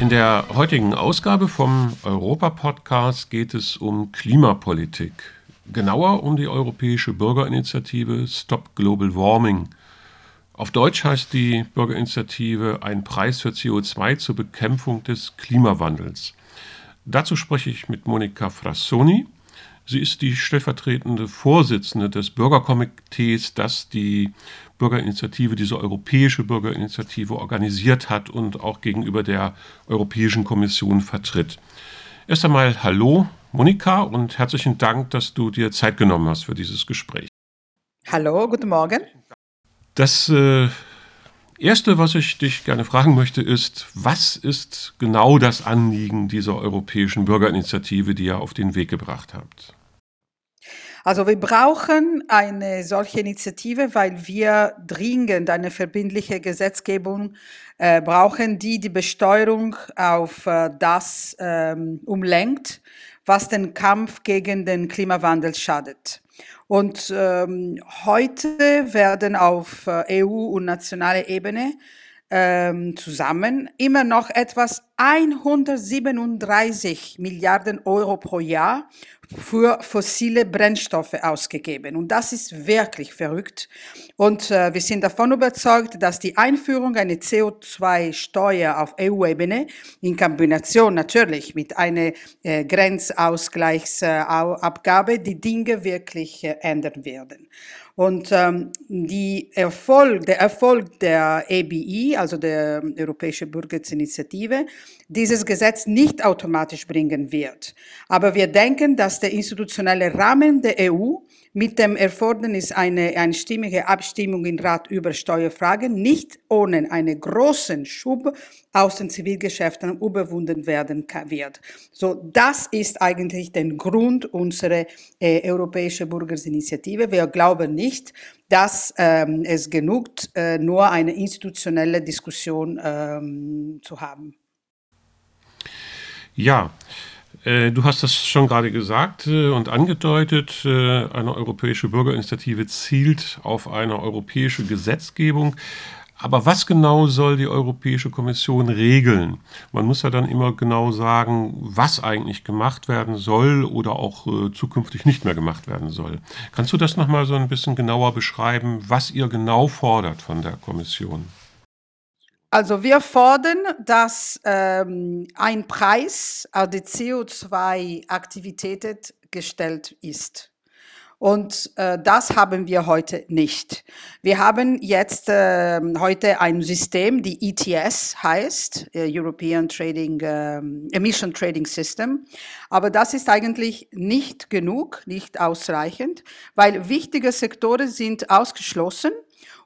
In der heutigen Ausgabe vom Europa-Podcast geht es um Klimapolitik. Genauer um die europäische Bürgerinitiative Stop Global Warming. Auf Deutsch heißt die Bürgerinitiative Ein Preis für CO2 zur Bekämpfung des Klimawandels. Dazu spreche ich mit Monika Frassoni. Sie ist die stellvertretende Vorsitzende des Bürgerkomitees, das die Bürgerinitiative, diese europäische Bürgerinitiative organisiert hat und auch gegenüber der Europäischen Kommission vertritt. Erst einmal Hallo, Monika, und herzlichen Dank, dass du dir Zeit genommen hast für dieses Gespräch. Hallo, guten Morgen. Das äh, Erste, was ich dich gerne fragen möchte, ist, was ist genau das Anliegen dieser europäischen Bürgerinitiative, die ihr auf den Weg gebracht habt? Also wir brauchen eine solche Initiative, weil wir dringend eine verbindliche Gesetzgebung äh, brauchen, die die Besteuerung auf äh, das ähm, umlenkt, was den Kampf gegen den Klimawandel schadet. Und ähm, heute werden auf äh, EU- und nationaler Ebene ähm, zusammen immer noch etwas 137 Milliarden Euro pro Jahr für fossile Brennstoffe ausgegeben. Und das ist wirklich verrückt. Und äh, wir sind davon überzeugt, dass die Einführung einer CO2-Steuer auf EU-Ebene in Kombination natürlich mit einer äh, Grenzausgleichsabgabe die Dinge wirklich äh, ändern werden. Und ähm, die Erfolg, der Erfolg der EBI, also der Europäische Bürgerinitiative, dieses Gesetz nicht automatisch bringen wird. Aber wir denken, dass der institutionelle Rahmen der EU mit dem Erfordernis eine einstimmige Abstimmung im Rat über Steuerfragen nicht ohne einen großen Schub aus den Zivilgeschäften überwunden werden wird. So, das ist eigentlich der Grund unserer äh, europäischen Bürgerinitiative. Wir glauben nicht, dass ähm, es genug äh, nur eine institutionelle Diskussion ähm, zu haben. Ja, du hast das schon gerade gesagt äh, und angedeutet. Äh, eine europäische Bürgerinitiative zielt auf eine europäische Gesetzgebung. Aber was genau soll die Europäische Kommission regeln? Man muss ja dann immer genau sagen, was eigentlich gemacht werden soll oder auch äh, zukünftig nicht mehr gemacht werden soll. Kannst du das nochmal so ein bisschen genauer beschreiben, was ihr genau fordert von der Kommission? Also wir fordern, dass ähm, ein Preis auf die CO2-Aktivitäten gestellt ist. Und äh, das haben wir heute nicht. Wir haben jetzt äh, heute ein System, die ETS heißt, äh, European Trading äh, Emission Trading System. Aber das ist eigentlich nicht genug, nicht ausreichend, weil wichtige Sektoren sind ausgeschlossen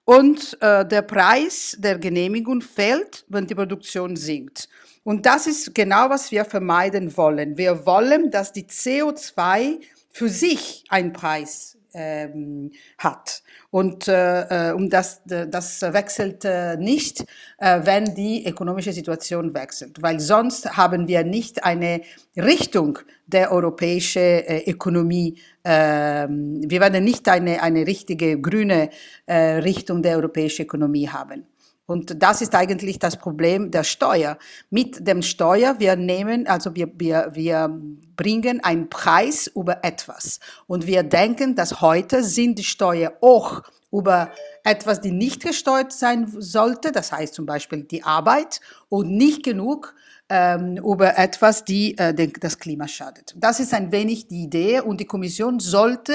und äh, der Preis der Genehmigung fällt, wenn die Produktion sinkt. Und das ist genau, was wir vermeiden wollen. Wir wollen, dass die CO2 für sich einen Preis ähm, hat. Und äh, äh um das, das wechselt äh, nicht, äh, wenn die ökonomische Situation wechselt, weil sonst haben wir nicht eine Richtung der europäischen äh, Ökonomie. Ähm, wir werden nicht eine, eine richtige grüne äh, Richtung der europäischen Ökonomie haben. Und das ist eigentlich das Problem der Steuer. Mit dem Steuer, wir nehmen, also wir, wir, wir bringen einen Preis über etwas. Und wir denken, dass heute sind die Steuer auch über etwas, die nicht gesteuert sein sollte, das heißt zum Beispiel die Arbeit, und nicht genug ähm, über etwas, die äh, das Klima schadet. Das ist ein wenig die Idee und die Kommission sollte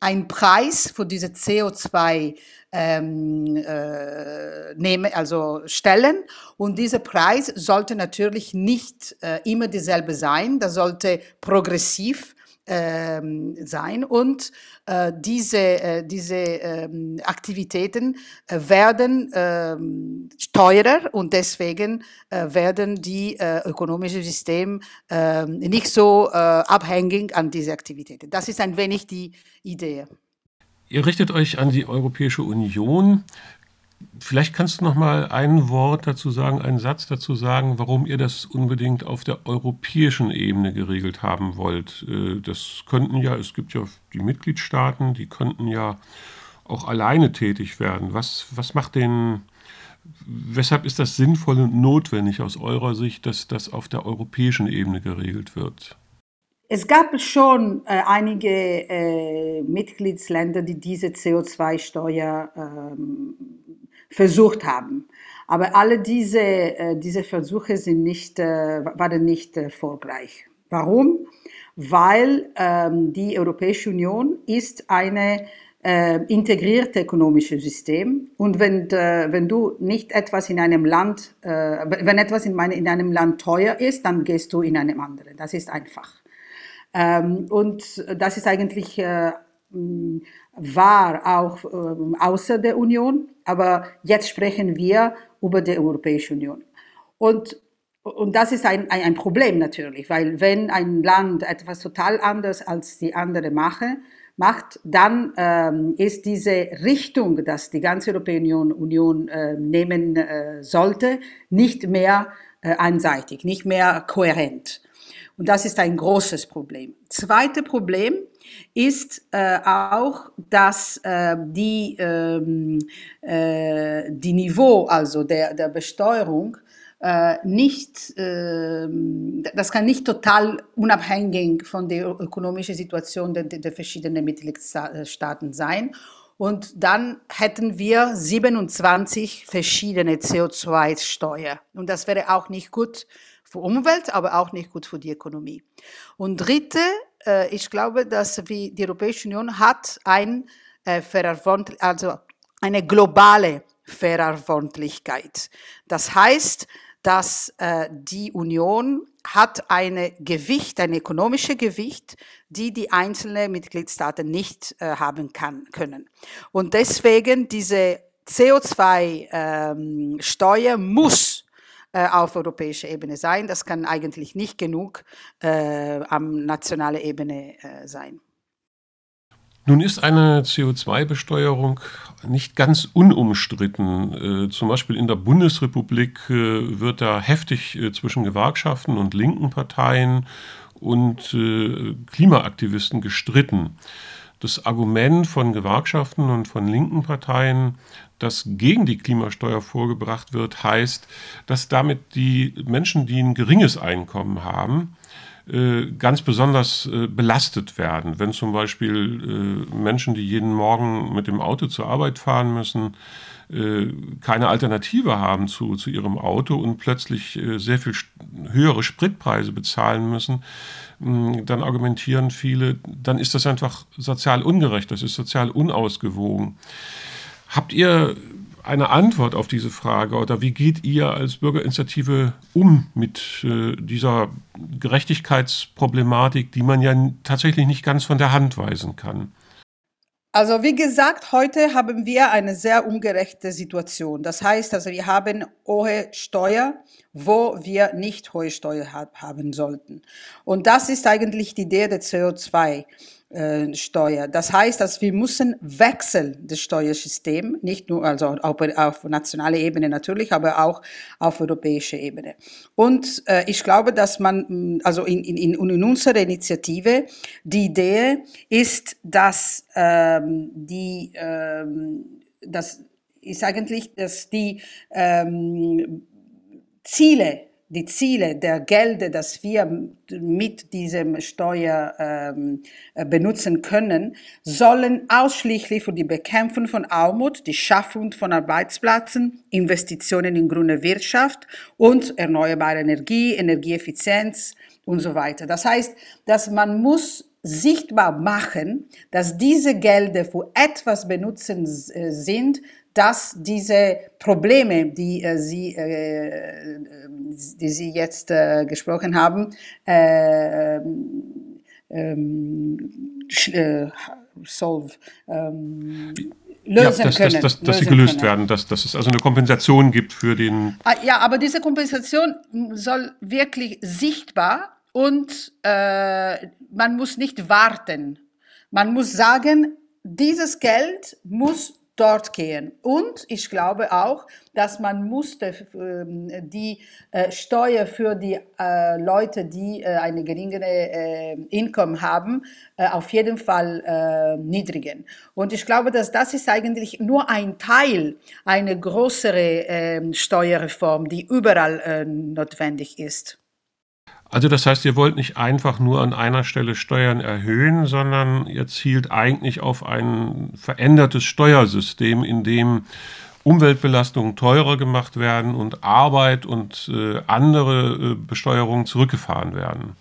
einen Preis für diese CO2 ähm, äh, nehmen, also stellen. Und dieser Preis sollte natürlich nicht äh, immer dieselbe sein. Das sollte progressiv sein und äh, diese, äh, diese ähm, Aktivitäten äh, werden ähm, teurer und deswegen werden die ökonomischen Systeme ähm, nicht so abhängig an diese Aktivitäten. Das ist ein wenig die Idee. Ihr richtet euch an die Europäische Union. Vielleicht kannst du noch mal ein Wort dazu sagen, einen Satz dazu sagen, warum ihr das unbedingt auf der europäischen Ebene geregelt haben wollt. Äh, das könnten ja, es gibt ja die Mitgliedstaaten, die könnten ja auch alleine tätig werden. Was, was macht den Weshalb ist das sinnvoll und notwendig aus eurer Sicht, dass das auf der europäischen Ebene geregelt wird? Es gab schon äh, einige äh, Mitgliedsländer, die diese CO2-Steuer ähm, versucht haben. Aber alle diese, äh, diese Versuche sind nicht, äh, waren nicht erfolgreich. Warum? Weil ähm, die Europäische Union ist eine äh, integrierte ökonomische System. Und wenn, äh, wenn du nicht etwas in einem Land, äh, wenn etwas in, meine, in einem Land teuer ist, dann gehst du in einem anderen. Das ist einfach. Ähm, und das ist eigentlich äh, wahr auch äh, außer der Union, aber jetzt sprechen wir über die Europäische Union. Und, und das ist ein, ein, ein Problem natürlich, weil wenn ein Land etwas total anders als die andere mache, macht, dann ähm, ist diese Richtung, dass die ganze Europäische Union, Union äh, nehmen äh, sollte, nicht mehr äh, einseitig, nicht mehr kohärent. Und das ist ein großes Problem. Zweite Problem ist äh, auch, dass äh, die, ähm, äh, die Niveau, also der, der Besteuerung, äh, nicht, äh, das kann nicht total unabhängig von der ökonomischen Situation der, der verschiedenen Mitgliedstaaten sein. Und dann hätten wir 27 verschiedene CO2-Steuer. Und das wäre auch nicht gut für Umwelt, aber auch nicht gut für die Ökonomie. Und dritte, äh, ich glaube, dass wir, die Europäische Union hat ein, äh, also eine globale Verantwortlichkeit. Das heißt, dass äh, die Union hat eine Gewicht, ein ökonomisches Gewicht, die die einzelnen Mitgliedstaaten nicht äh, haben kann, können. Und deswegen diese CO2-Steuer ähm, muss äh, auf europäischer Ebene sein. Das kann eigentlich nicht genug äh, am nationalen Ebene äh, sein. Nun ist eine CO2-Besteuerung nicht ganz unumstritten. Äh, zum Beispiel in der Bundesrepublik äh, wird da heftig äh, zwischen Gewerkschaften und linken Parteien und äh, Klimaaktivisten gestritten. Das Argument von Gewerkschaften und von linken Parteien, das gegen die Klimasteuer vorgebracht wird, heißt, dass damit die Menschen, die ein geringes Einkommen haben, äh, ganz besonders äh, belastet werden. Wenn zum Beispiel äh, Menschen, die jeden Morgen mit dem Auto zur Arbeit fahren müssen, keine Alternative haben zu, zu ihrem Auto und plötzlich sehr viel höhere Spritpreise bezahlen müssen, dann argumentieren viele, dann ist das einfach sozial ungerecht, das ist sozial unausgewogen. Habt ihr eine Antwort auf diese Frage oder wie geht ihr als Bürgerinitiative um mit äh, dieser Gerechtigkeitsproblematik, die man ja tatsächlich nicht ganz von der Hand weisen kann? Also wie gesagt, heute haben wir eine sehr ungerechte Situation. Das heißt, also wir haben hohe Steuer, wo wir nicht hohe Steuer haben sollten. Und das ist eigentlich die Idee der CO2. Äh, Steuer. Das heißt, dass wir müssen wechseln das Steuersystem, nicht nur also auf, auf nationaler Ebene natürlich, aber auch auf europäischer Ebene. Und äh, ich glaube, dass man mm, also in, in, in unserer Initiative die Idee ist, dass ähm, die ähm, das ist eigentlich, dass die ähm, Ziele die Ziele der Gelder, das wir mit diesem Steuer ähm, äh, benutzen können, sollen ausschließlich für die Bekämpfung von Armut, die Schaffung von Arbeitsplätzen, Investitionen in grüne Wirtschaft und erneuerbare Energie, Energieeffizienz und so weiter. Das heißt, dass man muss sichtbar machen, dass diese Gelder für etwas benutzen äh, sind, dass diese Probleme, die äh, Sie, äh, die Sie jetzt äh, gesprochen haben, äh, ähm, äh, solve, ähm, lösen ja, dass, können. Dass, dass, dass sie gelöst können. werden, dass, dass es also eine Kompensation gibt für den. Ah, ja, aber diese Kompensation soll wirklich sichtbar und äh, man muss nicht warten. Man muss sagen, dieses Geld muss dort gehen. Und ich glaube auch, dass man musste ähm, die äh, Steuer für die äh, Leute, die äh, eine geringere Einkommen haben, auf jeden Fall niedrigen. Und ich glaube, dass das ist eigentlich nur ein Teil einer größeren ähm, Steuerreform, die überall notwendig ist. Also das heißt, ihr wollt nicht einfach nur an einer Stelle Steuern erhöhen, sondern ihr zielt eigentlich auf ein verändertes Steuersystem, in dem Umweltbelastungen teurer gemacht werden und Arbeit und äh, andere äh, Besteuerungen zurückgefahren werden.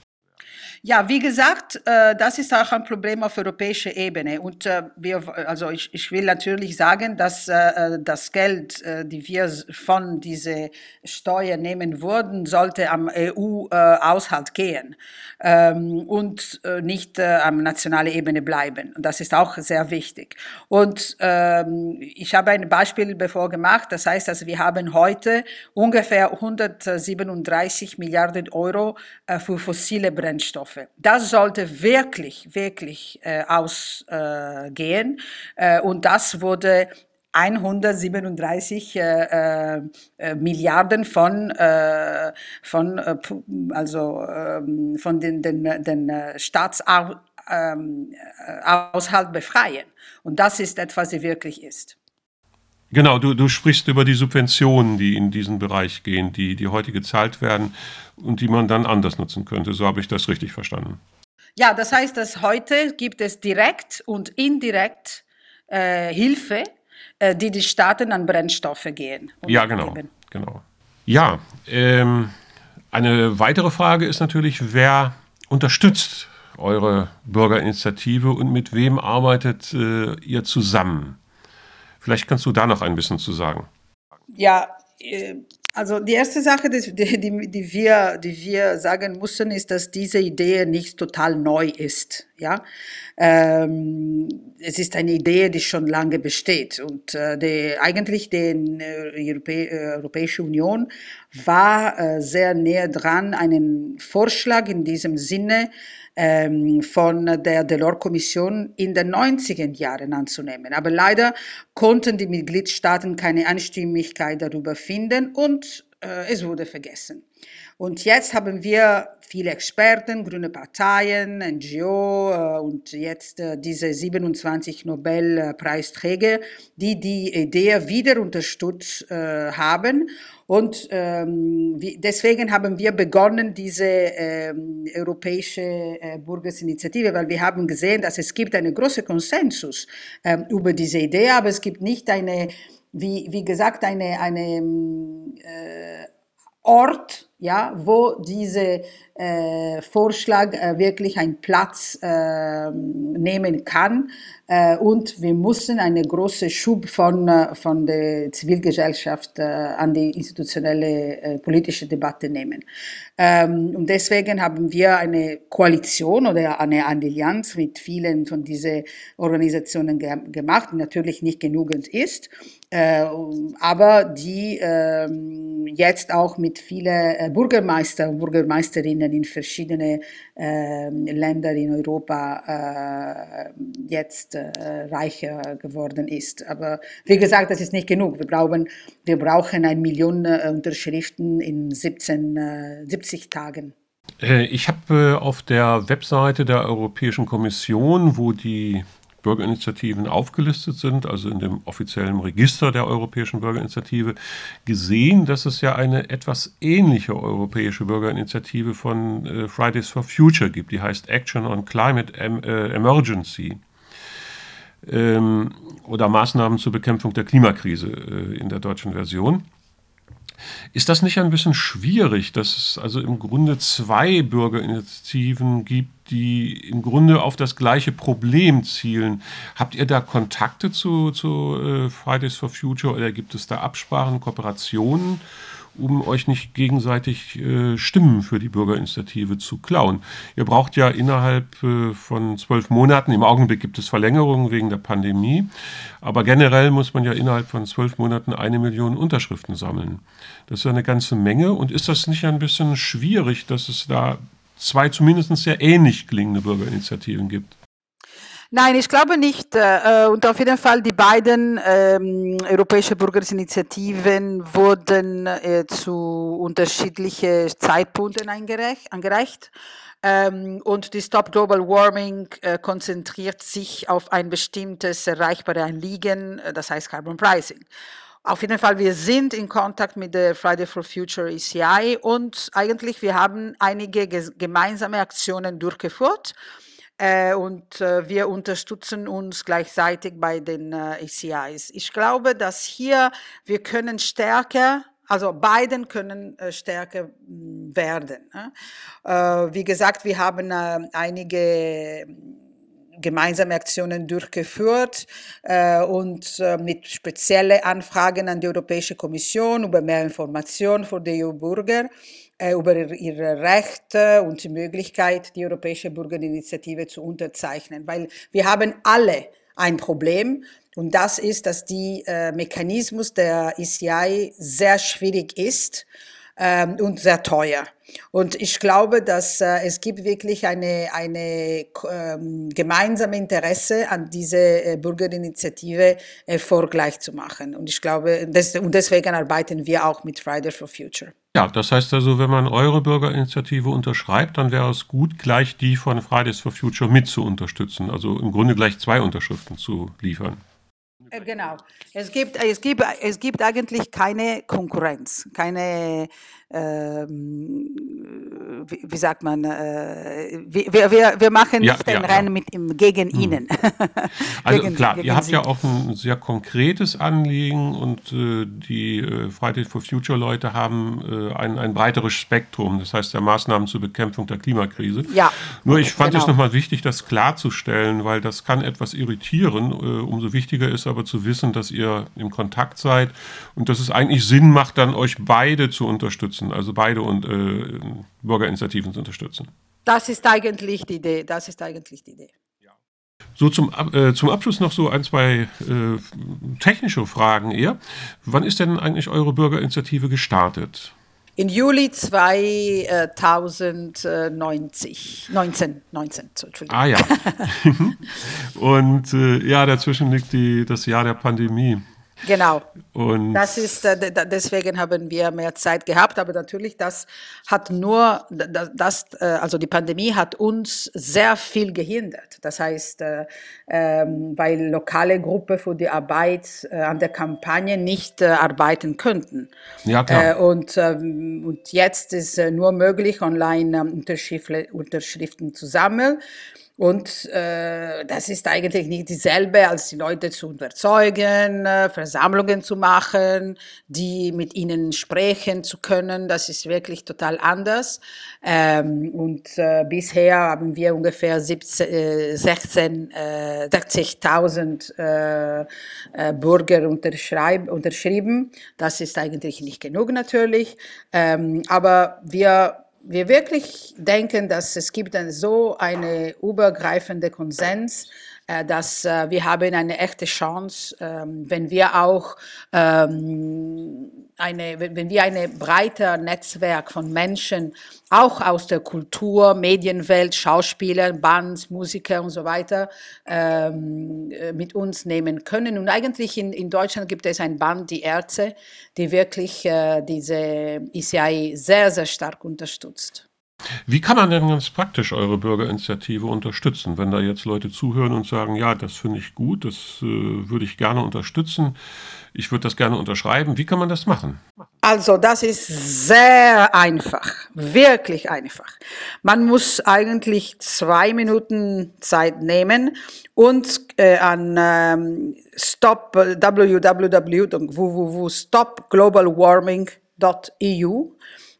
Ja, wie gesagt, äh, das ist auch ein Problem auf europäischer Ebene. Und äh, wir, also ich, ich will natürlich sagen, dass äh, das Geld, die wir von dieser Steuer nehmen würden, sollte am EU-Haushalt gehen ähm, und nicht am nationalen Ebene bleiben. Das ist auch sehr wichtig. Und ähm, ich habe ein Beispiel bevor gemacht. Das heißt, also wir haben heute ungefähr 137 Milliarden Euro für fossile Brennstoffe. Rohstoffe. Das sollte wirklich, wirklich äh, ausgehen. Äh, und das wurde 137 äh, äh, Milliarden von, äh, von, äh, also, ähm, von den, den, den Staatshaushalt ähm, befreien. Und das ist etwas, was wirklich ist. Genau, du, du sprichst über die Subventionen, die in diesen Bereich gehen, die, die heute gezahlt werden und die man dann anders nutzen könnte. So habe ich das richtig verstanden. Ja, das heißt, dass heute gibt es direkt und indirekt äh, Hilfe, äh, die die Staaten an Brennstoffe gehen. Ja, genau, genau. Ja, ähm, eine weitere Frage ist natürlich, wer unterstützt eure Bürgerinitiative und mit wem arbeitet äh, ihr zusammen? Vielleicht kannst du da noch ein bisschen zu sagen. Ja, äh, also die erste Sache, die, die, die, wir, die wir sagen müssen, ist, dass diese Idee nicht total neu ist. Ja, ähm, es ist eine Idee, die schon lange besteht und äh, die, eigentlich die äh, Europä äh, Europäische Union war äh, sehr näher dran, einen Vorschlag in diesem Sinne ähm, von der Delors-Kommission in den 90er Jahren anzunehmen. Aber leider konnten die Mitgliedstaaten keine Einstimmigkeit darüber finden und äh, es wurde vergessen. Und jetzt haben wir viele Experten, grüne Parteien, NGO äh, und jetzt äh, diese 27 Nobelpreisträger, die die Idee wieder unterstützt äh, haben. Und ähm, wie, deswegen haben wir begonnen, diese ähm, europäische äh, Bürgerinitiative, weil wir haben gesehen, dass es gibt einen großen Konsensus ähm, über diese Idee, aber es gibt nicht eine, wie, wie gesagt, eine, eine äh, Ort, ja, wo diese äh, Vorschlag äh, wirklich einen Platz äh, nehmen kann. Äh, und wir müssen einen großen Schub von, äh, von der Zivilgesellschaft äh, an die institutionelle politische Debatte nehmen. Ähm, und deswegen haben wir eine Koalition oder eine Allianz mit vielen von diesen Organisationen ge gemacht, die natürlich nicht genügend ist, aber die ähm, jetzt auch mit vielen Bürgermeister und Bürgermeisterinnen in verschiedene äh, Länder in Europa äh, jetzt äh, reicher geworden ist. Aber wie gesagt, das ist nicht genug. Wir brauchen, wir brauchen eine Million äh, Unterschriften in 17, 70 äh, Tagen. Äh, ich habe auf der Webseite der Europäischen Kommission, wo die Bürgerinitiativen aufgelistet sind, also in dem offiziellen Register der Europäischen Bürgerinitiative, gesehen, dass es ja eine etwas ähnliche europäische Bürgerinitiative von äh, Fridays for Future gibt, die heißt Action on Climate äh, Emergency ähm, oder Maßnahmen zur Bekämpfung der Klimakrise äh, in der deutschen Version. Ist das nicht ein bisschen schwierig, dass es also im Grunde zwei Bürgerinitiativen gibt, die im Grunde auf das gleiche Problem zielen? Habt ihr da Kontakte zu, zu äh, Fridays for Future oder gibt es da Absprachen, Kooperationen? Um euch nicht gegenseitig äh, Stimmen für die Bürgerinitiative zu klauen. Ihr braucht ja innerhalb äh, von zwölf Monaten, im Augenblick gibt es Verlängerungen wegen der Pandemie, aber generell muss man ja innerhalb von zwölf Monaten eine Million Unterschriften sammeln. Das ist ja eine ganze Menge und ist das nicht ein bisschen schwierig, dass es da zwei zumindest sehr ähnlich klingende Bürgerinitiativen gibt? Nein, ich glaube nicht. Äh, und auf jeden Fall die beiden ähm, europäische Bürgerinitiativen wurden äh, zu unterschiedlichen Zeitpunkten angereicht. Ähm, und die Stop Global Warming äh, konzentriert sich auf ein bestimmtes erreichbare Anliegen, äh, das heißt Carbon Pricing. Auf jeden Fall, wir sind in Kontakt mit der Friday for Future ECI und eigentlich wir haben einige gemeinsame Aktionen durchgeführt. Äh, und äh, wir unterstützen uns gleichzeitig bei den äh, ACIs. Ich glaube, dass hier wir können stärker also beiden können äh, stärker hm, werden. Äh, wie gesagt, wir haben äh, einige gemeinsame Aktionen durchgeführt äh, und äh, mit speziellen Anfragen an die Europäische Kommission über mehr Informationen für die EU-Bürger über ihre Rechte und die Möglichkeit, die Europäische Bürgerinitiative zu unterzeichnen. Weil wir haben alle ein Problem und das ist, dass die äh, Mechanismus der ECI sehr schwierig ist und sehr teuer. Und ich glaube, dass äh, es gibt wirklich eine, eine ähm, gemeinsame Interesse an diese äh, Bürgerinitiative erfolgreich zu machen. Und ich glaube, das, und deswegen arbeiten wir auch mit Friday for Future. Ja, das heißt also, wenn man eure Bürgerinitiative unterschreibt, dann wäre es gut, gleich die von Fridays for Future mit zu unterstützen. Also im Grunde gleich zwei Unterschriften zu liefern. Äh, genau. Es gibt, es, gibt, es gibt eigentlich keine Konkurrenz, keine ähm, wie, sagt man, äh, wir, wir, wir machen nicht ja, ein ja, Rennen mit ihm, gegen hm. ihnen. also gegen, klar, gegen ihr habt sie. ja auch ein sehr konkretes Anliegen und äh, die äh, Friday for Future Leute haben äh, ein, ein breiteres Spektrum, das heißt der Maßnahmen zur Bekämpfung der Klimakrise. Ja. Nur ich fand genau. es nochmal wichtig, das klarzustellen, weil das kann etwas irritieren. Äh, umso wichtiger ist aber zu wissen, dass ihr im Kontakt seid und dass es eigentlich Sinn macht, dann euch beide zu unterstützen also beide und äh, Bürgerinitiativen zu unterstützen. Das ist eigentlich die Idee. Das ist eigentlich die Idee. So zum, äh, zum Abschluss noch so ein, zwei äh, technische Fragen eher. Wann ist denn eigentlich eure Bürgerinitiative gestartet? In Juli 2090, 19, 19, Entschuldigung. Ah ja. Und äh, ja, dazwischen liegt die, das Jahr der Pandemie. Genau. Und das ist, äh, deswegen haben wir mehr Zeit gehabt, aber natürlich, das hat nur, das, äh, also die Pandemie hat uns sehr viel gehindert. Das heißt, äh, ähm, weil lokale Gruppen für die Arbeit an der Kampagne nicht arbeiten könnten. Ja, klar. Und, ähm, und jetzt ist nur möglich, online Unterschriften zu sammeln. Und äh, das ist eigentlich nicht dieselbe, als die Leute zu überzeugen, äh, Versammlungen zu machen, die mit ihnen sprechen zu können. Das ist wirklich total anders. Ähm, und äh, bisher haben wir ungefähr 17, äh, 16, äh, 60.000 äh, äh, Bürger unterschrieben. Das ist eigentlich nicht genug natürlich. Ähm, aber wir wir wirklich denken, dass es gibt dann so eine übergreifende Konsens, äh, dass äh, wir haben eine echte Chance, ähm, wenn wir auch ähm, eine, wenn wir ein breiter Netzwerk von Menschen auch aus der Kultur, Medienwelt, Schauspieler, Bands, Musiker und so weiter ähm, äh, mit uns nehmen können. Und eigentlich in, in Deutschland gibt es ein Band, die Ärzte, die wirklich äh, diese ICI sehr, sehr stark unterstützt. Wie kann man denn ganz praktisch eure Bürgerinitiative unterstützen, wenn da jetzt Leute zuhören und sagen, ja, das finde ich gut, das äh, würde ich gerne unterstützen, ich würde das gerne unterschreiben. Wie kann man das machen? Also das ist sehr einfach, wirklich einfach. Man muss eigentlich zwei Minuten Zeit nehmen und äh, an ähm, stop www.stopglobalwarming.eu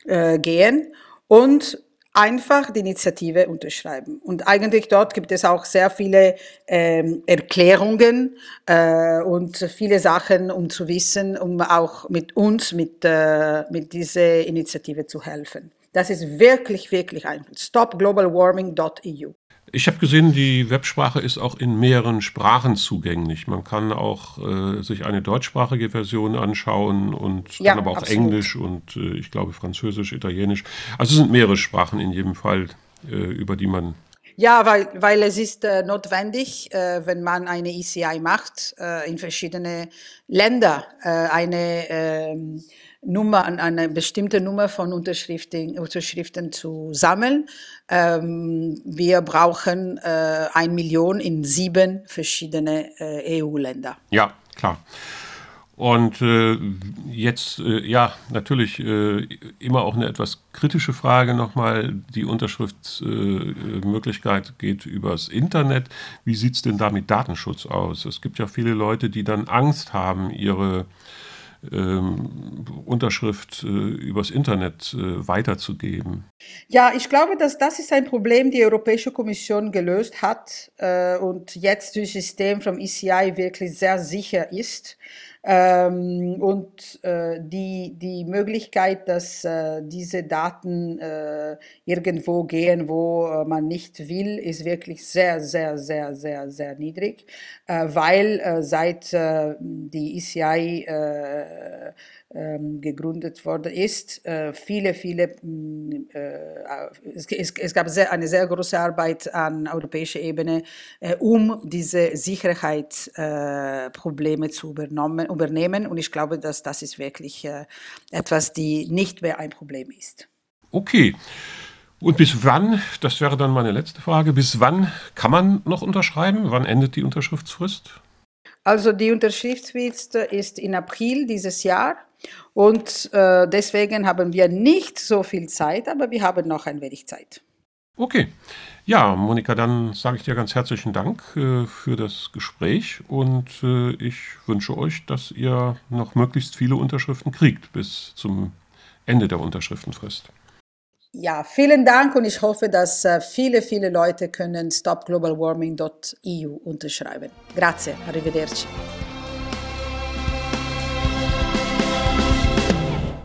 äh, gehen und einfach die Initiative unterschreiben. Und eigentlich dort gibt es auch sehr viele ähm, Erklärungen äh, und viele Sachen, um zu wissen, um auch mit uns, mit, äh, mit dieser Initiative zu helfen. Das ist wirklich, wirklich einfach. stopglobalwarming.eu. Ich habe gesehen, die Websprache ist auch in mehreren Sprachen zugänglich. Man kann auch äh, sich eine deutschsprachige Version anschauen und ja, dann aber auch absolut. Englisch und äh, ich glaube Französisch, Italienisch. Also es sind mehrere Sprachen in jedem Fall, äh, über die man Ja, weil, weil es ist äh, notwendig, äh, wenn man eine ECI macht, äh, in verschiedene Länder eine Nummer, eine bestimmte Nummer von Unterschriften, Unterschriften zu sammeln. Ähm, wir brauchen äh, ein Million in sieben verschiedene äh, EU-Länder. Ja, klar. Und äh, jetzt, äh, ja, natürlich äh, immer auch eine etwas kritische Frage nochmal. Die Unterschriftsmöglichkeit geht übers Internet. Wie sieht es denn da mit Datenschutz aus? Es gibt ja viele Leute, die dann Angst haben, ihre Unterschrift äh, übers Internet äh, weiterzugeben? Ja, ich glaube, dass das ist ein Problem, die Europäische Kommission gelöst hat äh, und jetzt das System vom ECI wirklich sehr sicher ist. Ähm, und äh, die, die Möglichkeit, dass äh, diese Daten äh, irgendwo gehen, wo äh, man nicht will, ist wirklich sehr, sehr, sehr, sehr, sehr niedrig, äh, weil äh, seit die ECI gegründet worden ist. Äh, viele, viele, mm, äh, es, es, gab sehr, eine sehr große Arbeit an europäischer Ebene, äh, um diese Sicherheitsprobleme zu übernehmen. Und ich glaube, dass das ist wirklich etwas, die nicht mehr ein Problem ist. Okay. Und bis wann, das wäre dann meine letzte Frage, bis wann kann man noch unterschreiben? Wann endet die Unterschriftsfrist? Also die Unterschriftsfrist ist in April dieses Jahr und äh, deswegen haben wir nicht so viel Zeit, aber wir haben noch ein wenig Zeit. Okay. Ja, Monika, dann sage ich dir ganz herzlichen Dank äh, für das Gespräch und äh, ich wünsche euch, dass ihr noch möglichst viele Unterschriften kriegt bis zum Ende der Unterschriftenfrist. Ja, vielen Dank und ich hoffe, dass äh, viele, viele Leute können stopglobalwarming.eu unterschreiben. Grazie, arrivederci.